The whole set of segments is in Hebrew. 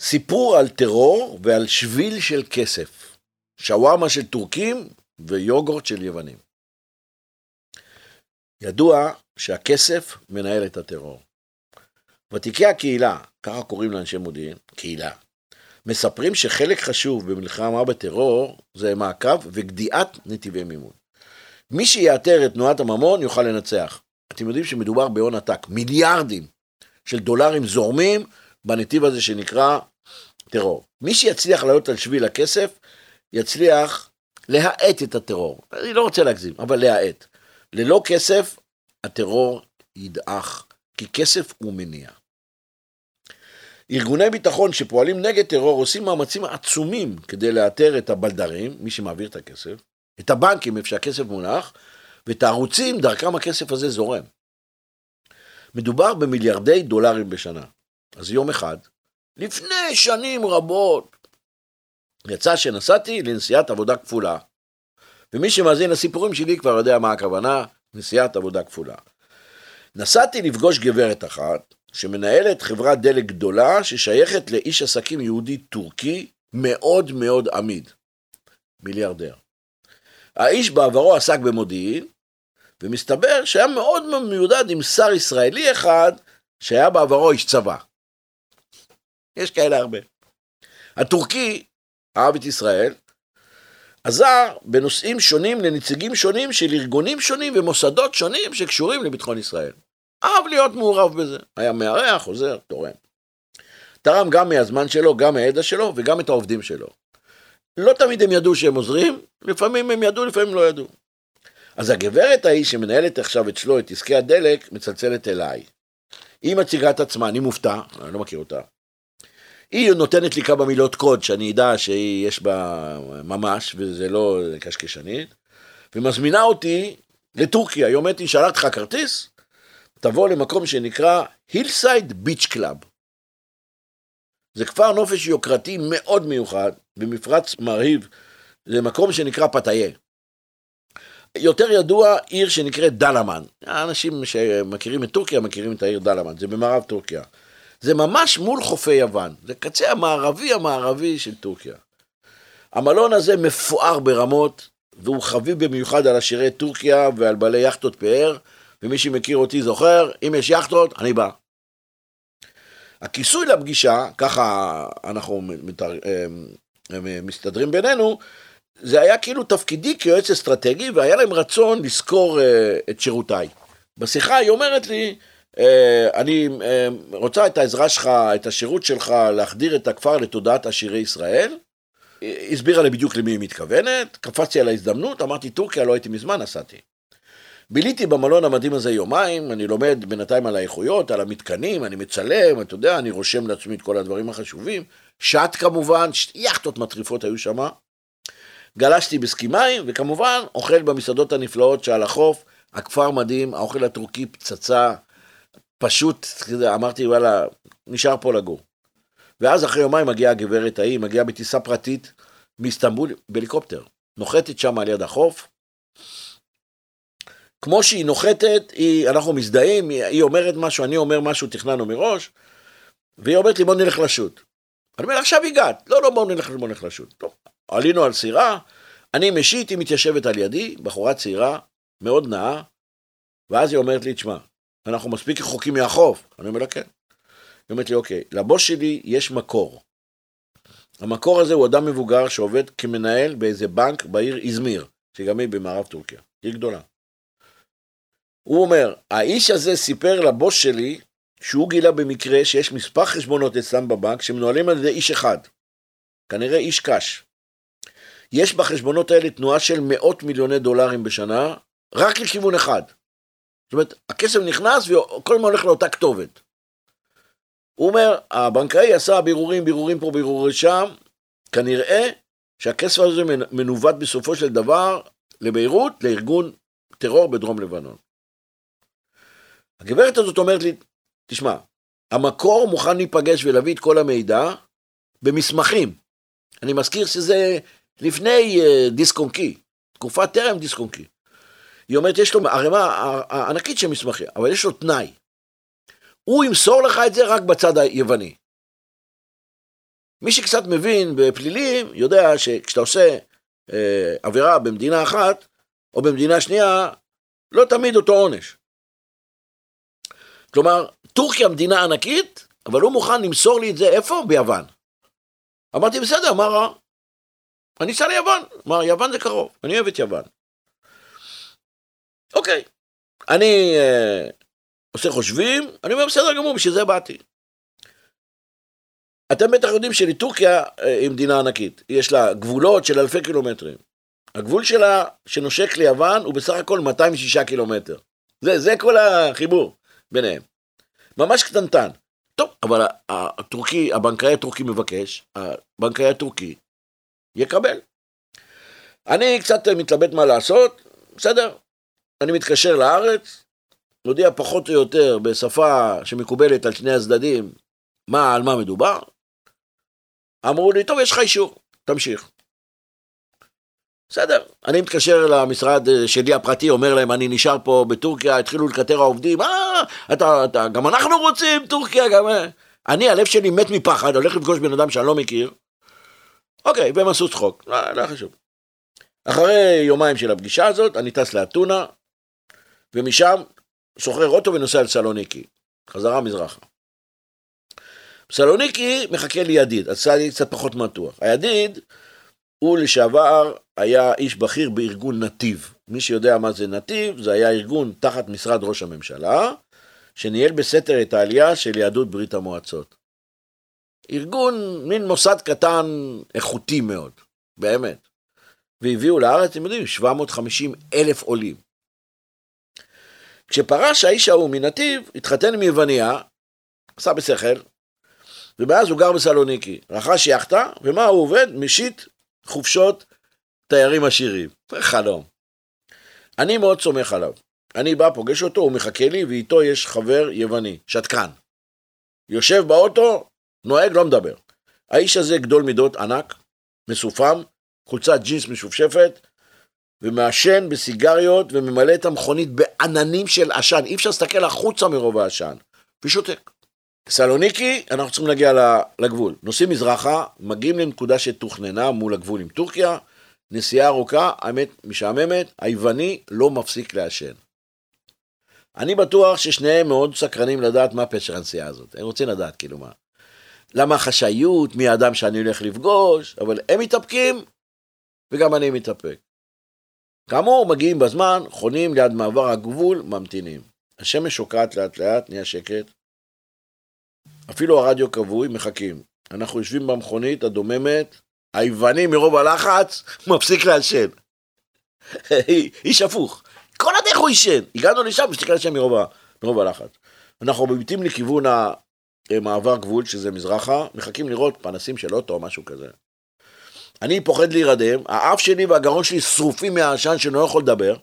סיפור על טרור ועל שביל של כסף. שווארמה של טורקים ויוגורט של יוונים. ידוע שהכסף מנהל את הטרור. ותיקי הקהילה, ככה קוראים לאנשי מודיעין, קהילה, מספרים שחלק חשוב במלחמה בטרור זה מעקב וגדיעת נתיבי מימון. מי שיאתר את תנועת הממון יוכל לנצח. אתם יודעים שמדובר בהון עתק, מיליארדים של דולרים זורמים בנתיב הזה שנקרא טרור. מי שיצליח לעלות על שביל הכסף, יצליח להאט את הטרור. אני לא רוצה להגזים, אבל להאט. ללא כסף, הטרור ידעך, כי כסף הוא מניע. ארגוני ביטחון שפועלים נגד טרור עושים מאמצים עצומים כדי לאתר את הבלדרים, מי שמעביר את הכסף, את הבנקים איפה שהכסף מונח, ואת הערוצים דרכם הכסף הזה זורם. מדובר במיליארדי דולרים בשנה. אז יום אחד, לפני שנים רבות, יצא שנסעתי לנסיעת עבודה כפולה. ומי שמאזין לסיפורים שלי כבר יודע מה הכוונה, נסיעת עבודה כפולה. נסעתי לפגוש גברת אחת, שמנהלת חברת דלק גדולה, ששייכת לאיש עסקים יהודי טורקי מאוד מאוד עמיד. מיליארדר. האיש בעברו עסק במודיעין, ומסתבר שהיה מאוד מיודד עם שר ישראלי אחד, שהיה בעברו איש צבא. יש כאלה הרבה. הטורקי אהב את ישראל, עזר בנושאים שונים לנציגים שונים של ארגונים שונים ומוסדות שונים שקשורים לביטחון ישראל. אהב להיות מעורב בזה, היה מארח, עוזר, תורם. תרם גם מהזמן שלו, גם מהידע שלו וגם את העובדים שלו. לא תמיד הם ידעו שהם עוזרים, לפעמים הם ידעו, לפעמים לא ידעו. אז הגברת ההיא שמנהלת עכשיו אצלו את עסקי הדלק, מצלצלת אליי. היא מציגה את עצמה, אני מופתע, אני לא מכיר אותה. היא נותנת לי כמה מילות קוד שאני אדע שיש בה ממש, וזה לא קשקשנית, ומזמינה אותי לטורקיה. היא אומרת לי, שלחת לך כרטיס? תבוא למקום שנקרא Hillside Beach Club. זה כפר נופש יוקרתי מאוד מיוחד, במפרץ מרהיב, זה מקום שנקרא פטהייה. יותר ידוע עיר שנקראת דלמן. האנשים שמכירים את טורקיה מכירים את העיר דלמן, זה במערב טורקיה. זה ממש מול חופי יוון, זה קצה המערבי המערבי של טורקיה. המלון הזה מפואר ברמות, והוא חביב במיוחד על עשירי טורקיה ועל בעלי יכטות פאר, ומי שמכיר אותי זוכר, אם יש יכטות, אני בא. הכיסוי לפגישה, ככה אנחנו אה, מסתדרים בינינו, זה היה כאילו תפקידי כיועץ אסטרטגי, והיה להם רצון לזכור אה, את שירותיי. בשיחה היא אומרת לי, אה, אני אה, רוצה את העזרה שלך, את השירות שלך, להחדיר את הכפר לתודעת עשירי ישראל. הסבירה לי בדיוק למי היא מתכוונת, קפצתי על ההזדמנות, אמרתי טורקיה, לא הייתי מזמן, נסעתי. ביליתי במלון המדהים הזה יומיים, אני לומד בינתיים על האיכויות, על המתקנים, אני מצלם, אתה יודע, אני רושם לעצמי את כל הדברים החשובים. שט כמובן, יאכטות מטריפות היו שם. גלשתי בסקימיים, וכמובן, אוכל במסעדות הנפלאות שעל החוף, הכפר מדהים, האוכל הטורקי פצצה, פשוט, אמרתי, וואלה, נשאר פה לגור. ואז אחרי יומיים מגיעה הגברת ההיא, מגיעה בטיסה פרטית מאיסטנבול בהליקופטר. נוחתת שם על יד החוף. כמו שהיא נוחתת, היא, אנחנו מזדהים, היא, היא אומרת משהו, אני אומר משהו, תכננו מראש, והיא אומרת לי, בוא נלך לשוט. אני אומר, עכשיו הגעת. לא, לא, בוא נלך, בוא נלך לשוט. טוב, עלינו על סירה, אני משיט, היא מתיישבת על ידי, בחורה צעירה, מאוד נאה, ואז היא אומרת לי, תשמע, אנחנו מספיק רחוקים מהחוף. אני אומר לה, כן. היא אומרת לי, אוקיי, לבוס שלי יש מקור. המקור הזה הוא אדם מבוגר שעובד כמנהל באיזה בנק בעיר איזמיר, שגם היא במערב טורקיה, עיר גדולה. הוא אומר, האיש הזה סיפר לבוס שלי שהוא גילה במקרה שיש מספר חשבונות אצלם בבנק שמנוהלים על ידי איש אחד, כנראה איש קש. יש בחשבונות האלה תנועה של מאות מיליוני דולרים בשנה, רק לכיוון אחד. זאת אומרת, הכסף נכנס וכל הזמן הולך לאותה כתובת. הוא אומר, הבנקאי עשה בירורים, בירורים פה, בירורים שם, כנראה שהכסף הזה מנווט בסופו של דבר לביירות, לארגון טרור בדרום לבנון. הגברת הזאת אומרת לי, תשמע, המקור מוכן להיפגש ולהביא את כל המידע במסמכים. אני מזכיר שזה לפני uh, דיסק און קי, תקופה טרם דיסק און קי. היא אומרת, יש לו ערימה ענקית של מסמכים, אבל יש לו תנאי. הוא ימסור לך את זה רק בצד היווני. מי שקצת מבין בפלילים, יודע שכשאתה עושה אה, עבירה במדינה אחת, או במדינה שנייה, לא תמיד אותו עונש. כלומר, טורקיה מדינה ענקית, אבל הוא מוכן למסור לי את זה איפה? ביוון. אמרתי, בסדר, מה רע? אני אסע ליוון. אמר, יוון זה קרוב, אני אוהב את יוון. אוקיי, אני אה, עושה חושבים, אני אומר, בסדר גמור, בשביל זה באתי. אתם בטח יודעים שלטורקיה אה, היא מדינה ענקית, יש לה גבולות של אלפי קילומטרים. הגבול שלה שנושק ליוון הוא בסך הכל 206 קילומטר. זה, זה כל החיבור ביניהם. ממש קטנטן. טוב, אבל הטורקי, הבנקאי הטורקי מבקש, הבנקאי הטורקי יקבל. אני קצת מתלבט מה לעשות, בסדר, אני מתקשר לארץ, מודיע פחות או יותר בשפה שמקובלת על שני הצדדים מה, על מה מדובר. אמרו לי, טוב, יש לך אישור, תמשיך. בסדר, אני מתקשר למשרד שלי הפרטי, אומר להם, אני נשאר פה בטורקיה, התחילו לקטר העובדים, אה, אתה, אתה, גם אנחנו רוצים טורקיה, גם... אני, הלב שלי מת מפחד, הולך לפגוש בן אדם שאני לא מכיר. אוקיי, והם עשו צחוק, לא, לא חשוב. אחרי יומיים של הפגישה הזאת, אני טס לאתונה, שוחרר אוטו ונוסע לסלוניקי, חזרה מזרחה. בסלוניקי מחכה לי ידיד, אז לי קצת פחות מתוח. הידיד הוא לשעבר היה איש בכיר בארגון נתיב. מי שיודע מה זה נתיב, זה היה ארגון תחת משרד ראש הממשלה, שניהל בסתר את העלייה של יהדות ברית המועצות. ארגון, מין מוסד קטן איכותי מאוד, באמת. והביאו לארץ, אתם יודעים, 750 אלף עולים. כשפרש האיש ההוא מנתיב, התחתן עם יווניה, עשה בשכל, ומאז הוא גר בסלוניקי. רכש יאכטה, ומה הוא עובד? משית חופשות תיירים עשירים. חלום. אני מאוד סומך עליו. אני בא, פוגש אותו, הוא מחכה לי, ואיתו יש חבר יווני, שתקן. יושב באוטו, נוהג, לא מדבר. האיש הזה גדול מידות, ענק, מסופם, חולצת ג'ינס משופשפת, ומעשן בסיגריות וממלא את המכונית בעננים של עשן, אי אפשר להסתכל החוצה מרוב העשן, ושותק. סלוניקי, אנחנו צריכים להגיע לגבול. נוסעים מזרחה, מגיעים לנקודה שתוכננה מול הגבול עם טורקיה, נסיעה ארוכה, האמת משעממת, היווני לא מפסיק לעשן. אני בטוח ששניהם מאוד סקרנים לדעת מה פשר הנסיעה הזאת, הם רוצים לדעת כאילו מה. למה החשאיות, מי האדם שאני הולך לפגוש, אבל הם מתאפקים וגם אני מתאפק. כאמור, מגיעים בזמן, חונים ליד מעבר הגבול, ממתינים. השמש שוקעת לאט לאט, נהיה שקט. אפילו הרדיו כבוי, מחכים. אנחנו יושבים במכונית הדוממת, היווני מרוב הלחץ מפסיק לעשן. איש הפוך. כל הדרך הוא עישן. הגענו לשם, מפסיק לעשן מרוב, מרוב הלחץ. אנחנו מביטים לכיוון המעבר גבול, שזה מזרחה, מחכים לראות פנסים של אוטו או משהו כזה. אני פוחד להירדם, האף שלי והגרון שלי שרופים מהעשן שאני לא יכול לדבר,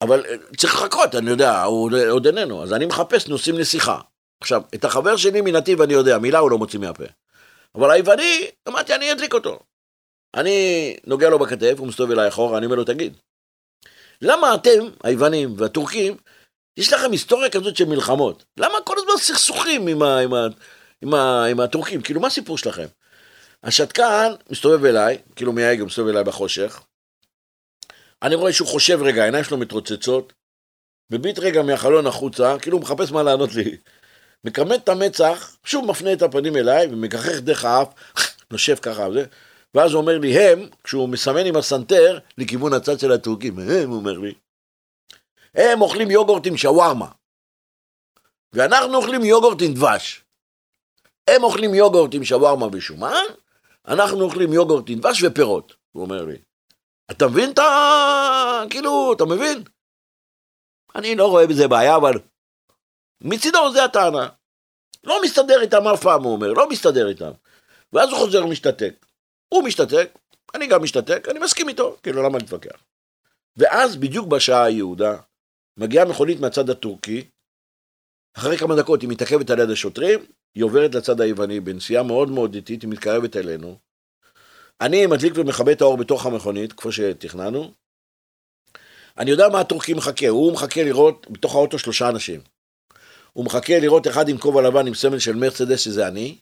אבל אה, צריך לחכות, אני יודע, הוא עוד איננו, אז אני מחפש נושאים לשיחה. עכשיו, את החבר שלי מנתיב אני יודע, מילה הוא לא מוציא מהפה. אבל היווני, אמרתי, אני אדליק אותו. אני נוגע לו בכתף, הוא מסתובב אליי אחורה, אני אומר לו, תגיד, למה אתם, היוונים והטורקים, יש לכם היסטוריה כזאת של מלחמות? למה כל הזמן סכסוכים עם, ה, עם, ה, עם, ה, עם הטורקים? כאילו, מה הסיפור שלכם? השתקן מסתובב אליי, כאילו מההגה מסתובב אליי בחושך. אני רואה שהוא חושב רגע, העיניים שלו מתרוצצות, מביט רגע מהחלון החוצה, כאילו הוא מחפש מה לענות לי. מכמת את המצח, שוב מפנה את הפנים אליי, ומגחך דרך האף, נושב ככה, וזה, ואז הוא אומר לי, הם, כשהוא מסמן עם הסנטר, לכיוון הצד של הטורקים, הם, הוא אומר לי, הם אוכלים יוגורט עם שווארמה, ואנחנו אוכלים יוגורט עם דבש. הם אוכלים יוגורט עם שווארמה ושומן, אנחנו אוכלים יוגורט עם דבש ופירות, הוא אומר לי. אתה מבין את ה... כאילו, אתה מבין? אני לא רואה בזה בעיה, אבל מצידו זה הטענה. לא מסתדר איתם אף פעם, הוא אומר, לא מסתדר איתם. ואז הוא חוזר ומשתתק. הוא משתתק, אני גם משתתק, אני מסכים איתו, כאילו למה להתווכח? ואז בדיוק בשעה היהודה, מגיעה מכונית מהצד הטורקי, אחרי כמה דקות היא מתעכבת על יד השוטרים, היא עוברת לצד היווני בנסיעה מאוד מאוד איטית, היא מתקרבת אלינו. אני מדליק ומכבה את האור בתוך המכונית, כמו שתכננו. אני יודע מה הטורקי מחכה, הוא מחכה לראות בתוך האוטו שלושה אנשים. הוא מחכה לראות אחד עם כובע לבן עם סמל של מרצדס, שזה אני.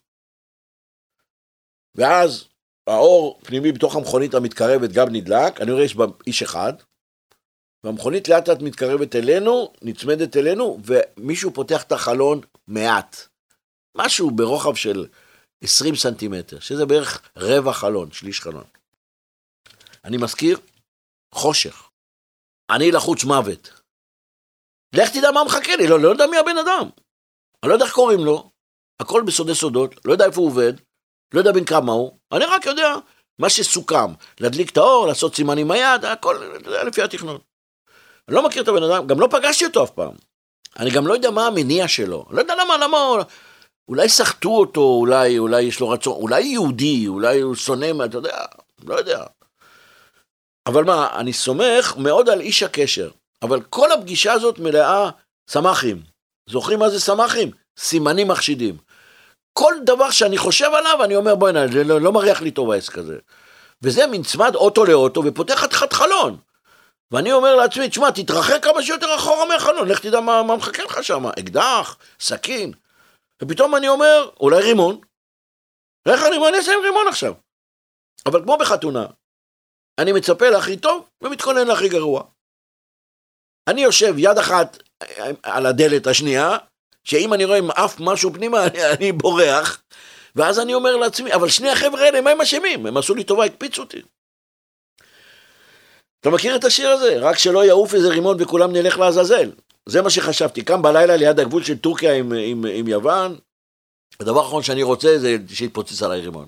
ואז האור פנימי בתוך המכונית המתקרבת גם נדלק, אני רואה יש בה איש אחד, והמכונית לאט לאט מתקרבת אלינו, נצמדת אלינו, ומישהו פותח את החלון מעט. משהו ברוחב של 20 סנטימטר, שזה בערך רבע חלון, שליש חלון. אני מזכיר, חושך. אני לחוץ מוות. לך תדע מה מחכה לי, לא, לא יודע מי הבן אדם. אני לא יודע איך קוראים לו, הכל בסודי סודות, לא יודע איפה הוא עובד, לא יודע בן כמה הוא, אני רק יודע מה שסוכם, להדליק את האור, לעשות סימנים היד, הכל לפי התכנון. אני לא מכיר את הבן אדם, גם לא פגשתי אותו אף פעם. אני גם לא יודע מה המניע שלו, לא יודע למה, למה, אולי סחטו אותו, אולי, אולי יש לו רצון, אולי יהודי, אולי הוא שונא, אתה יודע, לא יודע. אבל מה, אני סומך מאוד על איש הקשר, אבל כל הפגישה הזאת מלאה סמ"כים. זוכרים מה זה סמ"כים? סימנים מחשידים. כל דבר שאני חושב עליו, אני אומר, בוא'נה, זה לא, לא מריח לי טוב העסק הזה. וזה נצמד אוטו לאוטו ופותח חתיכת חלון. ואני אומר לעצמי, תשמע, תתרחק כמה שיותר אחורה מהחלון, לך תדע מה, מה מחכה לך שם, אקדח, סכין. ופתאום אני אומר, אולי רימון. איך אני, מה אני אעשה עם רימון עכשיו? אבל כמו בחתונה, אני מצפה להכי טוב ומתכונן להכי גרוע. אני יושב יד אחת על הדלת השנייה, שאם אני רואה עם אף משהו פנימה, אני, אני בורח, ואז אני אומר לעצמי, אבל שני החבר'ה האלה, מה הם אשמים? הם עשו לי טובה, הקפיצו אותי. אתה מכיר את השיר הזה? רק שלא יעוף איזה רימון וכולם נלך לעזאזל. זה מה שחשבתי. קם בלילה ליד הגבול של טורקיה עם, עם, עם יוון, הדבר האחרון שאני רוצה זה שיתפוצץ עליי רימון.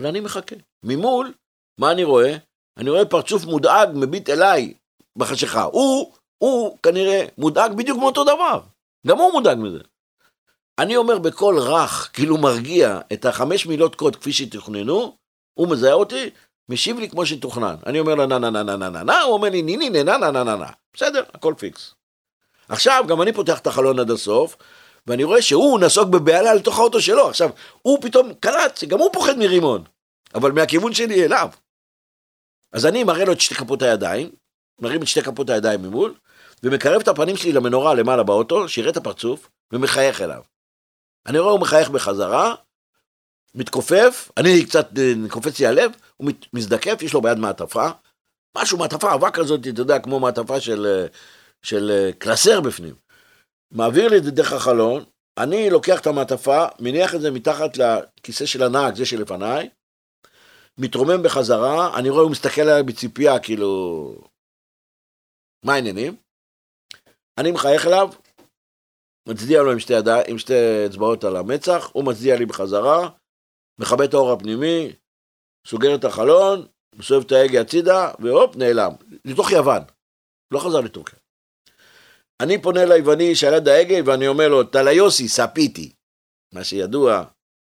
ואני מחכה. ממול, מה אני רואה? אני רואה פרצוף מודאג מביט אליי בחשיכה. הוא, הוא כנראה מודאג בדיוק מאותו דבר. גם הוא מודאג מזה. אני אומר בקול רך, כאילו מרגיע, את החמש מילות קוד כפי שתוכננו, הוא מזהה אותי, משיב לי כמו שתוכנן. אני אומר לו נה נה נה נה נה נה נה, הוא אומר לי ני ני נה נה נה נה נה. בסדר, הכל פיקס. עכשיו, גם אני פותח את החלון עד הסוף, ואני רואה שהוא נסוג בבהלה לתוך האוטו שלו. עכשיו, הוא פתאום קלט שגם הוא פוחד מרימון, אבל מהכיוון שלי אליו. אז אני מראה לו את שתי כפות הידיים, מרים את שתי כפות הידיים ממול, ומקרב את הפנים שלי למנורה למעלה באוטו, שיראה את הפרצוף, ומחייך אליו. אני רואה הוא מחייך בחזרה, מתכופף, אני קצת, אה, קופץ לי הלב, הוא מזדקף, יש לו ביד מעטפה, משהו, מעטפה אבק כזאת, אתה יודע, כמו מעטפה של, אה, של אה, קלסר בפנים. מעביר לי את זה דרך החלון, אני לוקח את המעטפה, מניח את זה מתחת לכיסא של הנהג, זה שלפניי, מתרומם בחזרה, אני רואה, הוא מסתכל עליי בציפייה, כאילו, מה העניינים? אני מחייך אליו, מצדיע לו עם שתי, ידע, עם שתי אצבעות על המצח, הוא מצדיע לי בחזרה, מכבה את האור הפנימי, סוגר את החלון, מסובב את ההגה הצידה, והופ, נעלם. לתוך יוון. לא חזר לטורקיה. אני פונה ליווני שעל יד ההגה, ואני אומר לו, טליוסי, ספיתי. מה שידוע,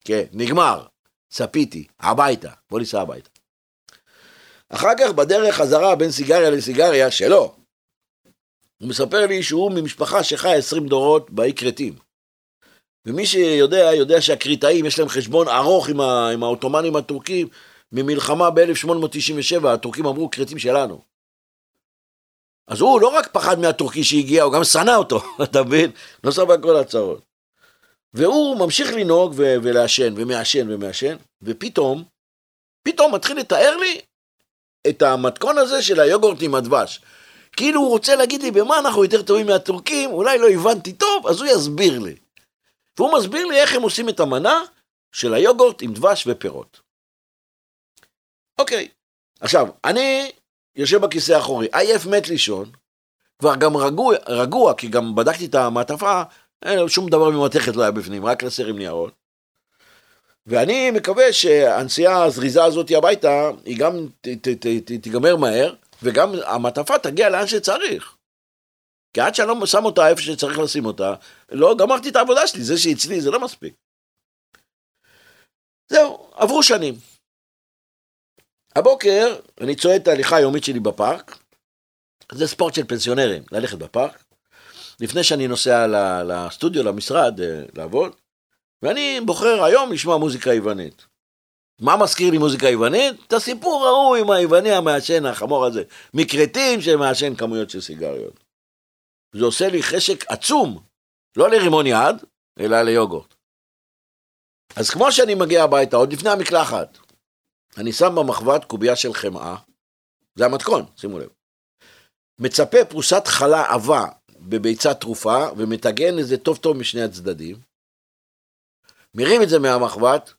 כן, נגמר, ספיתי, הביתה, בוא ניסע הביתה. אחר כך בדרך חזרה בין סיגריה לסיגריה, שלו. הוא מספר לי שהוא ממשפחה שחיה 20 דורות באי כרתים. ומי שיודע, יודע שהקריטאים יש להם חשבון ארוך עם, ה, עם העות'מאנים הטורקים, ממלחמה ב-1897, הטורקים אמרו כרתים שלנו. אז הוא לא רק פחד מהטורקי שהגיע, הוא גם שנא אותו, אתה מבין? נוסף על כל הצרות. והוא ממשיך לנהוג ו- ולעשן, ומעשן ומעשן, ופתאום, פתאום מתחיל לתאר לי את המתכון הזה של היוגורט עם הדבש. כאילו הוא רוצה להגיד לי במה אנחנו יותר טובים מהטורקים, אולי לא הבנתי טוב, אז הוא יסביר לי. והוא מסביר לי איך הם עושים את המנה של היוגורט עם דבש ופירות. אוקיי, עכשיו, אני יושב בכיסא האחורי, עייף מת לישון, כבר גם רגוע, רגוע, כי גם בדקתי את המעטפה, אין שום דבר ממתכת לא היה בפנים, רק קלסר עם ניירות. ואני מקווה שהנסיעה הזריזה הזאת הביתה, היא גם תיגמר מהר, וגם המעטפה תגיע לאן שצריך. כי עד שאני לא שם אותה איפה שצריך לשים אותה, לא גמרתי את העבודה שלי, זה שאצלי זה לא מספיק. זהו, עברו שנים. הבוקר אני צועד את ההליכה היומית שלי בפארק, זה ספורט של פנסיונרים, ללכת בפארק. לפני שאני נוסע לסטודיו, למשרד, אה, לעבוד, ואני בוחר היום לשמוע מוזיקה יוונית. מה מזכיר לי מוזיקה יוונית? את הסיפור ההוא עם היווני המעשן, החמור הזה, מכרתים שמעשן כמויות של סיגריות. זה עושה לי חשק עצום, לא לרימון יד, אלא ליוגורט. אז כמו שאני מגיע הביתה, עוד לפני המקלחת, אני שם במחבת קובייה של חמאה, זה המתכון, שימו לב. מצפה פרוסת חלה עבה בביצת תרופה, ומטגן את זה טוב טוב משני הצדדים. מרים את זה מהמחבת,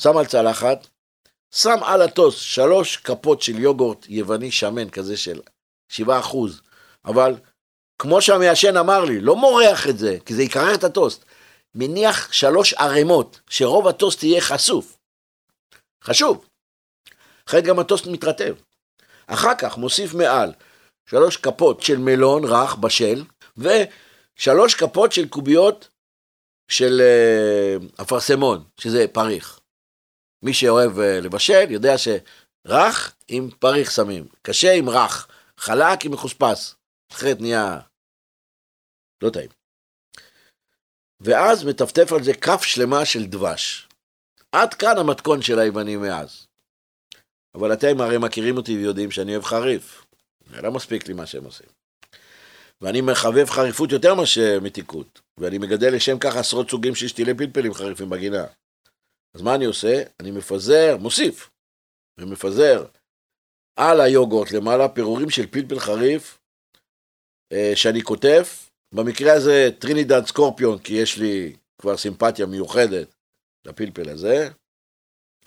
שם על צלחת, שם על הטוס שלוש כפות של יוגורט יווני שמן כזה של שבעה אחוז, אבל כמו שהמעשן אמר לי, לא מורח את זה, כי זה יקרר את הטוסט. מניח שלוש ערימות, שרוב הטוסט יהיה חשוף. חשוב. אחרת גם הטוסט מתרטב. אחר כך מוסיף מעל שלוש כפות של מלון רך בשל, ושלוש כפות של קוביות של uh, אפרסמון, שזה פריך. מי שאוהב uh, לבשל יודע שרך עם פריך שמים, קשה עם רך, חלק עם מחוספס, אחרת נהיה לא טעים. ואז מטפטף על זה כף שלמה של דבש. עד כאן המתכון של היוונים מאז. אבל אתם הרי מכירים אותי ויודעים שאני אוהב חריף. זה לא מספיק לי מה שהם עושים. ואני מחבב חריפות יותר מאשר מתיקות, ואני מגדל לשם כך עשרות סוגים של שתילי פלפלים חריפים בגינה. אז מה אני עושה? אני מפזר, מוסיף, ומפזר על היוגורט למעלה פירורים של פלפל חריף אה, שאני כותב, במקרה הזה טרינידד סקורפיון, כי יש לי כבר סימפתיה מיוחדת לפלפל הזה.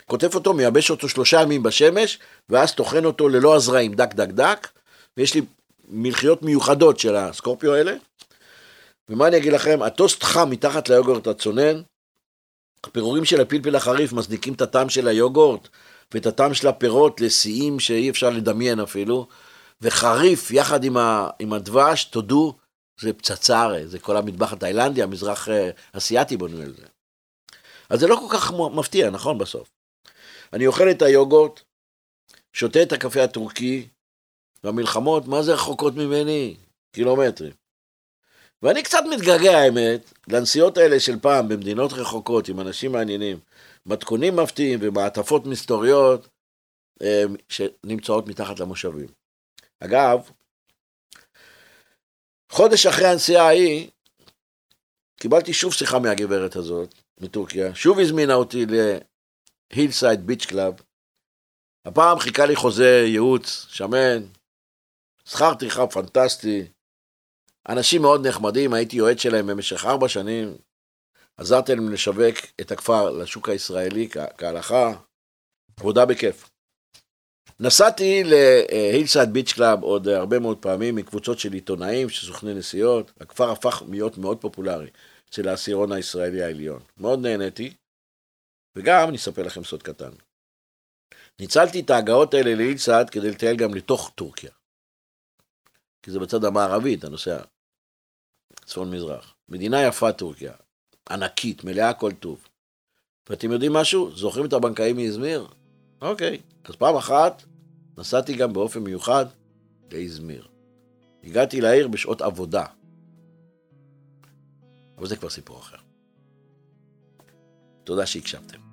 כותב אותו, מייבש אותו שלושה ימים בשמש, ואז טוחן אותו ללא הזרעים, דק דק דק, ויש לי מלחיות מיוחדות של הסקורפיו האלה. ומה אני אגיד לכם, הטוסט חם מתחת ליוגורט הצונן, הפירורים של הפלפל החריף מזניקים את הטעם של היוגורט ואת הטעם של הפירות לשיאים שאי אפשר לדמיין אפילו, וחריף יחד עם, ה, עם הדבש, תודו, זה פצצה הרי, זה כל המטבח התאילנדי, המזרח אה, אסיאתי בנו על זה. אז זה לא כל כך מפתיע, נכון בסוף. אני אוכל את היוגורט, שותה את הקפה הטורקי, והמלחמות, מה זה רחוקות ממני? קילומטרים. ואני קצת מתגעגע, האמת, לנסיעות האלה של פעם במדינות רחוקות עם אנשים מעניינים, מתכונים מפתיעים ומעטפות מסתוריות אה, שנמצאות מתחת למושבים. אגב, חודש אחרי הנסיעה ההיא, קיבלתי שוב שיחה מהגברת הזאת, מטורקיה, שוב הזמינה אותי ל Hillside Beach Club. הפעם חיכה לי חוזה ייעוץ, שמן, שכר טרחה פנטסטי, אנשים מאוד נחמדים, הייתי יועץ שלהם במשך ארבע שנים, עזרתי להם לשווק את הכפר לשוק הישראלי כהלכה, עבודה בכיף. נסעתי ל Hillside Beach Club עוד הרבה מאוד פעמים עם קבוצות של עיתונאים, של סוכני נסיעות. הכפר הפך להיות מאוד פופולרי אצל העשירון הישראלי העליון. מאוד נהניתי, וגם אני אספר לכם סוד קטן. ניצלתי את ההגעות האלה להילסייד כדי לטייל גם לתוך טורקיה. כי זה בצד המערבי, אתה נוסע צפון מזרח. מדינה יפה טורקיה, ענקית, מלאה כל טוב. ואתם יודעים משהו? זוכרים את הבנקאי מאזמיר? אוקיי. אז פעם אחת נסעתי גם באופן מיוחד לאזמיר. הגעתי לעיר בשעות עבודה. אבל זה כבר סיפור אחר. תודה שהקשבתם.